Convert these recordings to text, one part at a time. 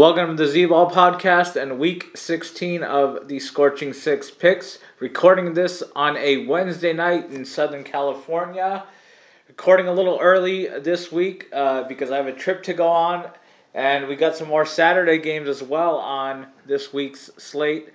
Welcome to the Z Ball podcast and week 16 of the Scorching Six picks. Recording this on a Wednesday night in Southern California. Recording a little early this week uh, because I have a trip to go on, and we got some more Saturday games as well on this week's slate.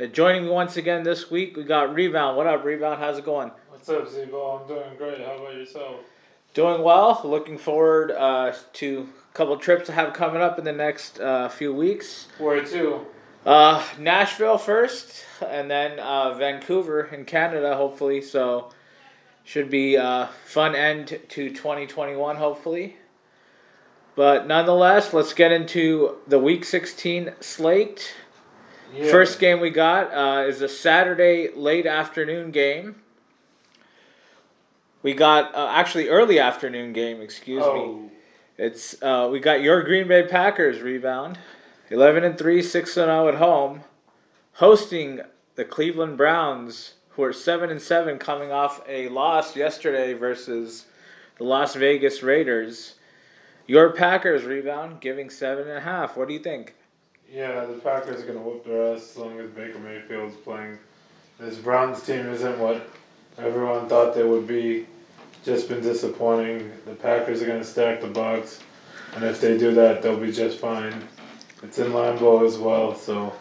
Uh, joining me once again this week, we got Rebound. What up, Rebound? How's it going? What's up, Z-Ball? I'm doing great. How about yourself? Doing well. Looking forward uh, to couple trips to have coming up in the next uh, few weeks. Where to? Uh, Nashville first, and then uh, Vancouver in Canada, hopefully. So, should be a fun end to 2021, hopefully. But nonetheless, let's get into the Week 16 slate. Yeah. First game we got uh, is a Saturday late afternoon game. We got uh, actually early afternoon game, excuse oh. me. It's uh, we got your Green Bay Packers rebound, eleven and three, six and zero at home, hosting the Cleveland Browns, who are seven and seven, coming off a loss yesterday versus the Las Vegas Raiders. Your Packers rebound, giving seven and a half. What do you think? Yeah, the Packers are gonna whoop their ass as long as Baker Mayfield's playing. This Browns team isn't what everyone thought they would be just been disappointing. The Packers are going to stack the box, and if they do that, they'll be just fine. It's in Lambeau as well, so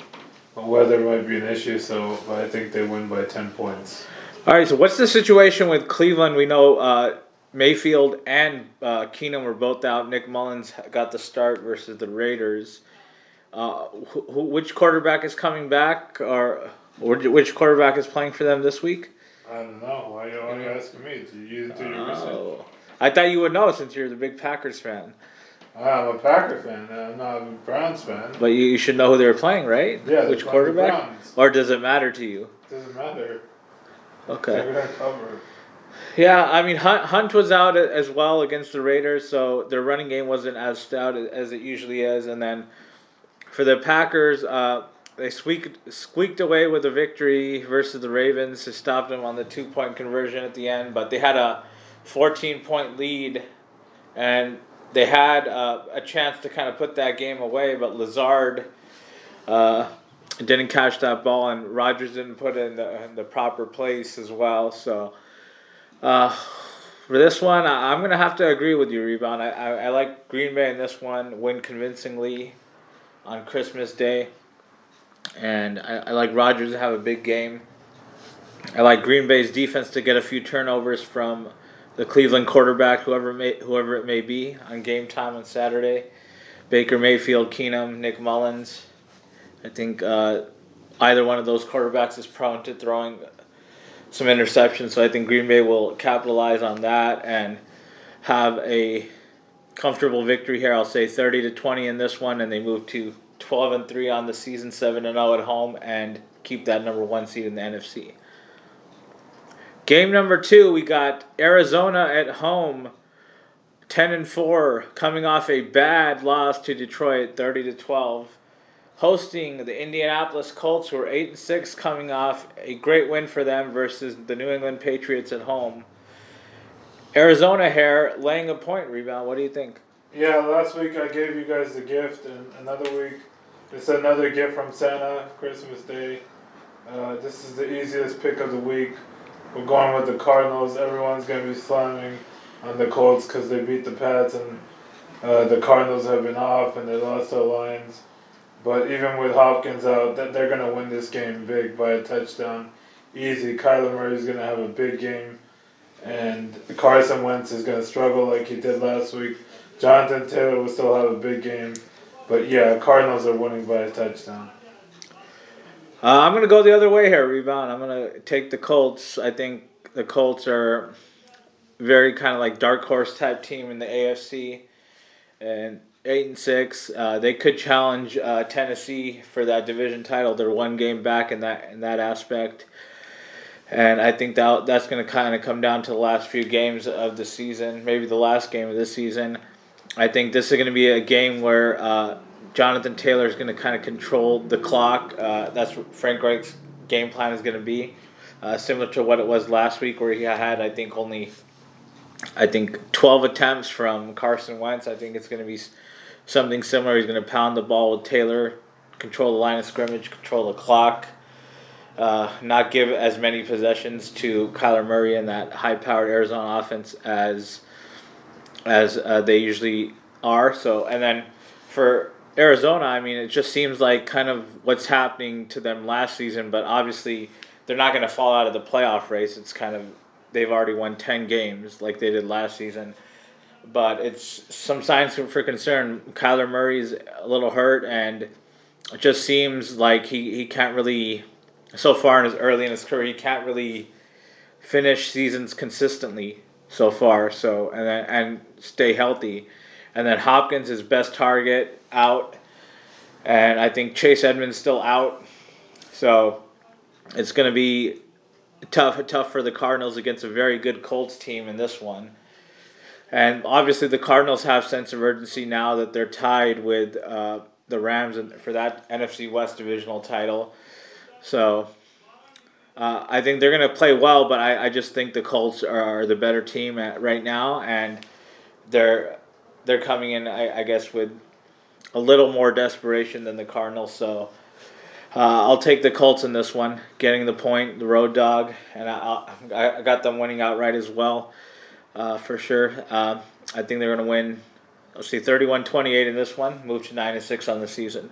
weather might be an issue. So, I think they win by ten points. All right. So, what's the situation with Cleveland? We know uh, Mayfield and uh, Keenum were both out. Nick Mullens got the start versus the Raiders. Uh, wh- which quarterback is coming back, or, or which quarterback is playing for them this week? I don't know. Why, why are you asking me? Did you do your research? Oh. I thought you would know since you're the big Packers fan. I'm a Packer fan. I'm not a Browns fan. But you, you should know who they're playing, right? Yeah. Which quarterback? Or does it matter to you? Doesn't matter. Okay. Yeah, I mean Hunt, Hunt was out as well against the Raiders, so their running game wasn't as stout as it usually is. And then for the Packers, uh, they squeaked squeaked away with a victory versus the Ravens to stop them on the two point conversion at the end. But they had a 14 point lead, and they had uh, a chance to kind of put that game away. But Lazard uh, didn't catch that ball, and Rodgers didn't put it in the, in the proper place as well. So. Uh, for this one, I, am gonna have to agree with you, rebound. I, I, I like Green Bay in this one, win convincingly on Christmas Day and I, I like Rodgers to have a big game. I like Green Bay's defense to get a few turnovers from the Cleveland quarterback, whoever may, whoever it may be, on game time on Saturday. Baker Mayfield, Keenum, Nick Mullens. I think uh, either one of those quarterbacks is prone to throwing some interceptions, so I think Green Bay will capitalize on that and have a comfortable victory here. I'll say 30 to 20 in this one, and they move to 12 and 3 on the season, 7 and 0 at home, and keep that number one seed in the NFC. Game number two, we got Arizona at home, 10 and 4, coming off a bad loss to Detroit, 30 to 12. Hosting the Indianapolis Colts, who are 8 and 6, coming off a great win for them versus the New England Patriots at home. Arizona here laying a point rebound. What do you think? Yeah, last week I gave you guys the gift, and another week it's another gift from Santa, Christmas Day. Uh, this is the easiest pick of the week. We're going with the Cardinals. Everyone's going to be slamming on the Colts because they beat the Pats, and uh, the Cardinals have been off and they lost their lines. But even with Hopkins out, that they're going to win this game big by a touchdown. Easy. Kyler Murray's going to have a big game. and Carson Wentz is going to struggle like he did last week. Jonathan Taylor will still have a big game, but yeah, Cardinals are winning by a touchdown. Uh, I'm gonna go the other way here, rebound. I'm gonna take the Colts. I think the Colts are very kind of like dark horse type team in the AFC, and eight and six. Uh, they could challenge uh, Tennessee for that division title. They're one game back in that in that aspect, and I think that that's going to kind of come down to the last few games of the season, maybe the last game of the season. I think this is going to be a game where uh, Jonathan Taylor is going to kind of control the clock. Uh, that's what Frank Reich's game plan is going to be, uh, similar to what it was last week, where he had I think only, I think twelve attempts from Carson Wentz. I think it's going to be something similar. He's going to pound the ball with Taylor, control the line of scrimmage, control the clock. Uh, not give as many possessions to Kyler Murray and that high-powered Arizona offense as as uh, they usually are. So, and then for Arizona, I mean, it just seems like kind of what's happening to them last season, but obviously they're not going to fall out of the playoff race. It's kind of they've already won 10 games like they did last season. But it's some signs for concern. Kyler Murray's a little hurt, and it just seems like he, he can't really, so far in his early in his career, he can't really finish seasons consistently so far. So and then, and stay healthy. And then Hopkins is best target out, and I think Chase Edmonds still out. So it's going to be tough tough for the Cardinals against a very good Colts team in this one. And obviously, the Cardinals have sense of urgency now that they're tied with uh, the Rams for that NFC West divisional title. So uh, I think they're going to play well, but I, I just think the Colts are, the better team at, right now, and they're they're coming in, I, I guess, with a little more desperation than the Cardinals. So uh, I'll take the Colts in this one, getting the point, the road dog, and I, I got them winning outright as well, uh, for sure. Uh, I think they're going to win. Let's see, 31-28 in this one, move to nine and six on the season.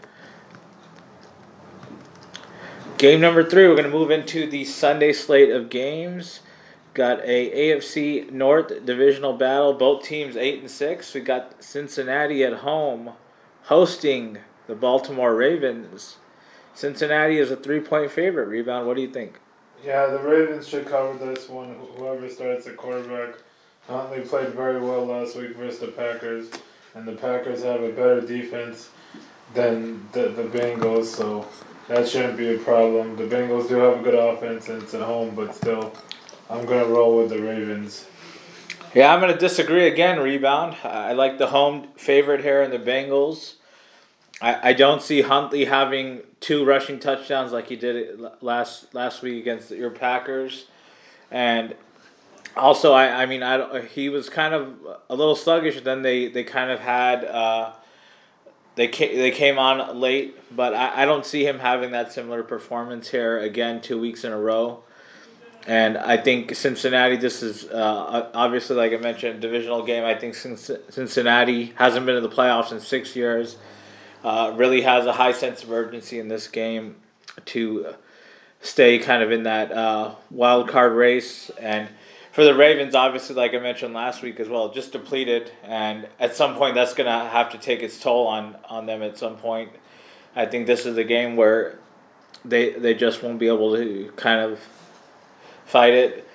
Game number three, we're going to move into the Sunday slate of games. Got a AFC North divisional battle. Both teams eight and six. We got Cincinnati at home, hosting the Baltimore Ravens. Cincinnati is a three-point favorite. Rebound. What do you think? Yeah, the Ravens should cover this one. Whoever starts at quarterback. Um, Huntley played very well last week versus the Packers, and the Packers have a better defense than the, the Bengals, so that shouldn't be a problem. The Bengals do have a good offense and it's at home, but still, I'm gonna roll with the Ravens. Yeah, I'm gonna disagree again. Rebound. I like the home favorite here in the Bengals. I, I don't see Huntley having two rushing touchdowns like he did last last week against your Packers, and also I, I mean I he was kind of a little sluggish. Then they they kind of had. Uh, they came, they came on late, but I, I don't see him having that similar performance here again two weeks in a row. And I think Cincinnati, this is uh, obviously, like I mentioned, divisional game. I think Cincinnati hasn't been in the playoffs in six years. Uh, really has a high sense of urgency in this game to stay kind of in that uh, wild card race. And for the Ravens, obviously, like I mentioned last week as well, just depleted. And at some point, that's going to have to take its toll on, on them at some point. I think this is a game where they they just won't be able to kind of fight it.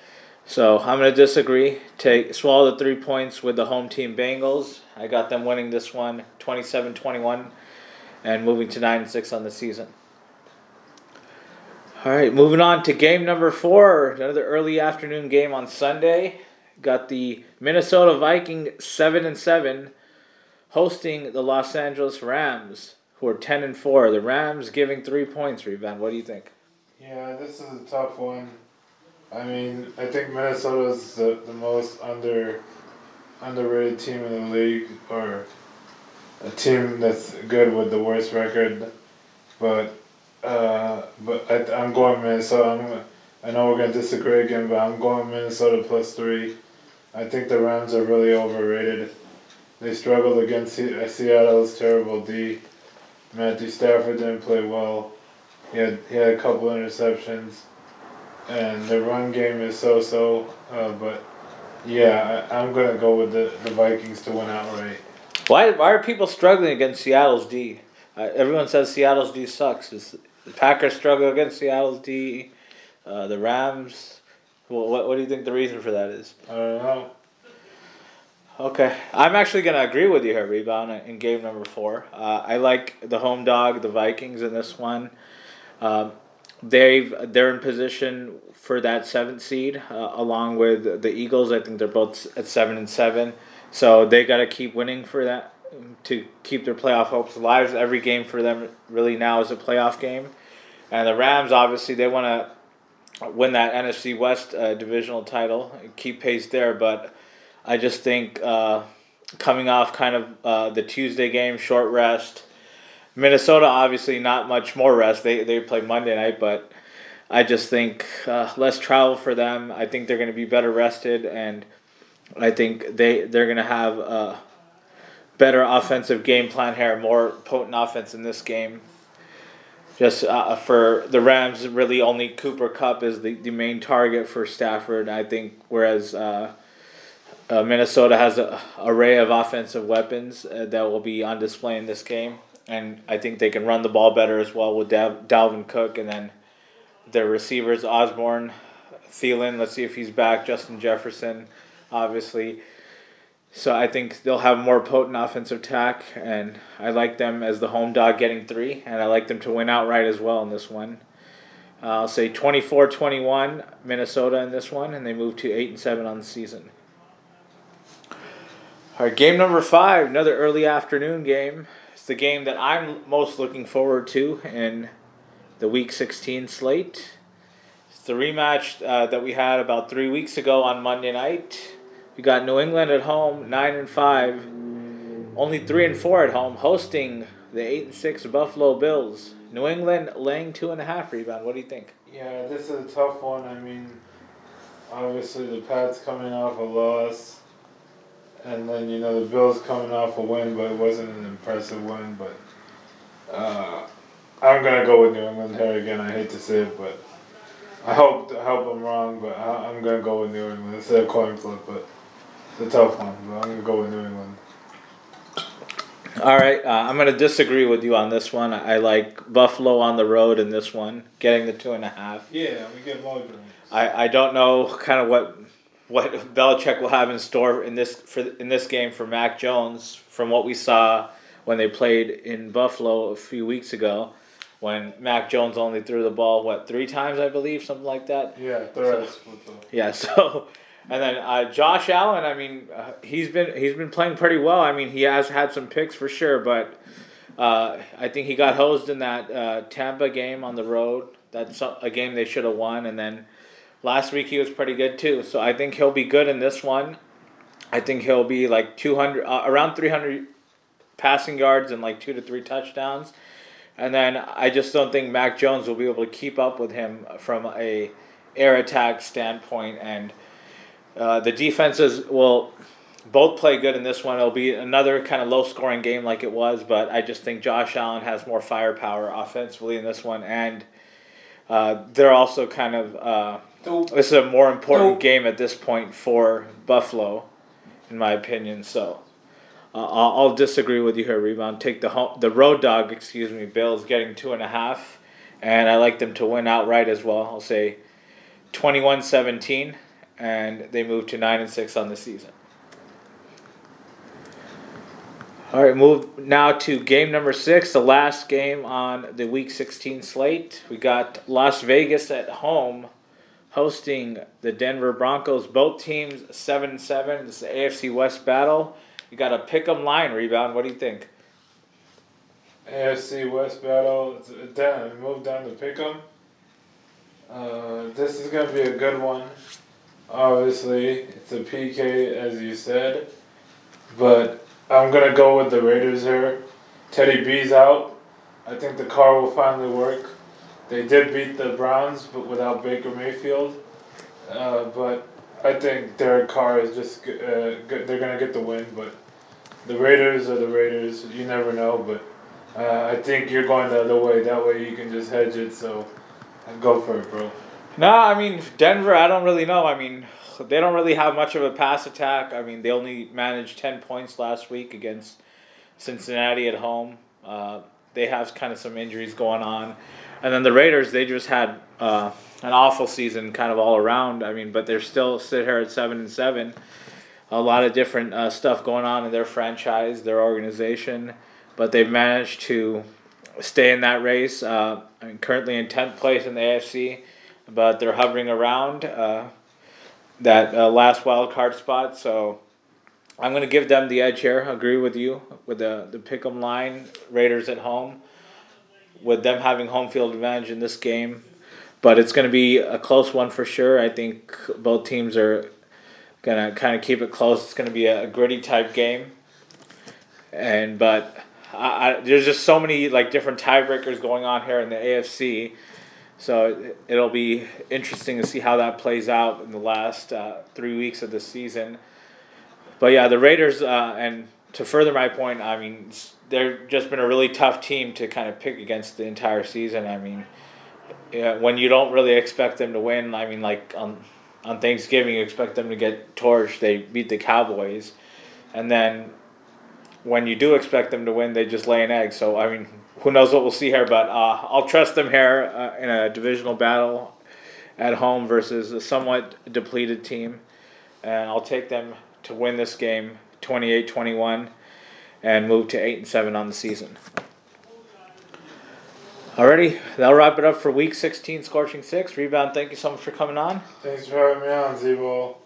So I'm going to disagree. Take swallow the three points with the home team Bengals. I got them winning this one 27-21 and moving to 9 and 6 on the season. All right, moving on to game number 4, another early afternoon game on Sunday. Got the Minnesota Viking 7 and 7 hosting the Los Angeles Rams who are 10 and 4. The Rams giving 3 points, Rebound. What do you think? Yeah, this is a tough one. I mean, I think Minnesota is the, the most under underrated team in the league, or a team that's good with the worst record. But uh, but I, I'm going Minnesota. I'm, I know we're gonna disagree again, but I'm going Minnesota plus three. I think the Rams are really overrated. They struggled against Seattle's terrible D. Matthew Stafford didn't play well. He had he had a couple interceptions and the run game is so so. Uh, but Yeah, I, I'm gonna go with the, the Vikings to win outright. Why why are people struggling against Seattle's D? Uh, everyone says Seattle's D sucks. The Packers struggle against Seattle's D? Uh, the Rams. Well, what what do you think the reason for that is? I don't know. Okay, I'm actually gonna agree with you here, rebound in game number four. Uh, I like the home dog, the Vikings in this one. Um, they've they're in position for that seventh seed, uh, along with the Eagles. I think they're both at seven and seven, so they got to keep winning for that to keep their playoff hopes alive. Every game for them really now is a playoff game, and the Rams obviously they want to win that NFC West uh, divisional title, keep pace there, but I just think uh, coming off kind of uh, the Tuesday game, short rest. Minnesota obviously not much more rest. They they play Monday night, but I just think uh, less travel for them. I think they're going to be better rested, and I think they they're going to have a better offensive game plan here, more potent offense in this game. Just uh, for the Rams, really only Cooper Kupp is the, the main target for Stafford. I think, whereas uh, uh, Minnesota has an array of offensive weapons uh, that will be on display in this game, and I think they can run the ball better as well with Dalvin Cook, and then their receivers Osborn, Thielen. Let's see if he's back. Justin Jefferson, obviously. So I think they'll have more potent offensive attack, and I like them as the home dog getting three, and I like them to win outright as well in this one. Uh, I'll say 24-21 Minnesota in this one, and they move to eight and seven on the season. All right, game number five, another early afternoon game. The game that I'm most looking forward to in the Week 16 slate. It's the rematch uh, that we had about three weeks ago on Monday night. We got New England at home, nine and five, only three and four at home, hosting the eight and six Buffalo Bills. New England laying two and a half rebound. What do you think? Yeah, this is a tough one. I mean, obviously the Pats coming off a loss, and then you know the Bills coming off a win, but it wasn't an impressive win. But uh, I'm gonna go with New England here again. I hate to say it, but I hope I hope I'm wrong. But I, I'm gonna go with New England. It's a coin flip, but it's a tough one. But I'm gonna go with New England. All right, uh, I'm going to disagree with you on this one. I like Buffalo on the road in this one, getting the two and a half. Yeah, we get more drinks. I, I don't know kind of what what Belichick will have in store in this for in this game for Mac Jones from what we saw when they played in Buffalo a few weeks ago, when Mac Jones only threw the ball what three times I believe something like that. Yeah, split though. Yeah, so and then uh, Josh Allen, I mean, uh, he's been he's been playing pretty well. I mean, he has had some picks for sure, but uh, I think he got hosed in that uh, Tampa game on the road. That's a game they should have won, and then last week he was pretty good too. So I think he'll be good in this one. I think he'll be like two hundred, uh, around three hundred passing yards and like two to three touchdowns. And then I just don't think Mac Jones will be able to keep up with him from a air attack standpoint and. Uh, the defenses will both play good in this one. It'll be another kind of low scoring game like it was, but I just think Josh Allen has more firepower offensively in this one, and uh, they're also kind of. Uh, this is a more important game at this point for Buffalo, in my opinion. So. Uh, I'll, I'll disagree with you here, rebound. Take the home, the road dog, excuse me. Bills getting two and a half, and I like them to win outright as well. I'll say 21-17 and they move to nine and six on the season. All right, move now to game number six, the last game on the Week 16 slate. We got Las Vegas at home, hosting the Denver Broncos. Both teams seven seven. This is the AFC West battle. You got a pick 'em line rebound. What do you think? AFC West battle. Down, it moved down to pick 'em. Uh, this is gonna be a good one. Obviously, it's a PK as you said, but I'm gonna go with the Raiders here. Teddy B's out. I think the car will finally work. They did beat the Browns, but without Baker Mayfield. Uh, but I think Derek Carr is just uh, they're gonna get the win. But the Raiders are the Raiders. You never know, but uh, I think you're going the other way. That way you can just hedge it. So go for it, bro. No, I mean Denver. I don't really know. I mean, they don't really have much of a pass attack. I mean, they only managed ten points last week against Cincinnati at home. Uh, they have kind of some injuries going on, and then the Raiders. They just had uh, an awful season, kind of all around. I mean, but they're still sit here at seven and seven. A lot of different uh, stuff going on in their franchise, their organization, but they've managed to stay in that race. Uh, I currently in tenth place in the AFC but they're hovering around uh, that uh, last wild card spot. So I'm going to give them the edge here. Agree with you with the the pick'em line Raiders at home, with them having home field advantage in this game. But it's going to be a close one for sure. I think both teams are going to kind of keep it close. It's going to be a, gritty type game. And but I, I, there's just so many like different tiebreakers going on here in the AFC so it'll be interesting to see how that plays out in the last uh, three weeks of the season. But yeah, the Raiders, uh, and to further my point, I mean, they've just been a really tough team to kind of pick against the entire season. I mean, yeah, when you don't really expect them to win, I mean, like on on Thanksgiving, you expect them to get torched. They beat the Cowboys, and then when you do expect them to win, they just lay an egg. So I mean, who knows what we'll see here, but uh, I'll trust them here uh, in a divisional battle at home versus a somewhat depleted team. And I'll take them to win this game 28 21 and move to 8 and 7 on the season. Alrighty, that'll wrap it up for week 16, Scorching 6. Rebound, thank you so much for coming on. Thanks for having me on, Zebo.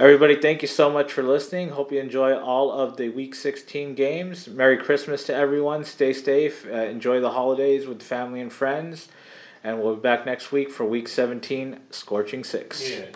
Everybody, thank you so much for listening. Hope you enjoy all of the Week 16 games. Merry Christmas to everyone. Stay safe. Uh, enjoy the holidays with family and friends. And we'll be back next week for Week 17, Scorching 6. Yeah.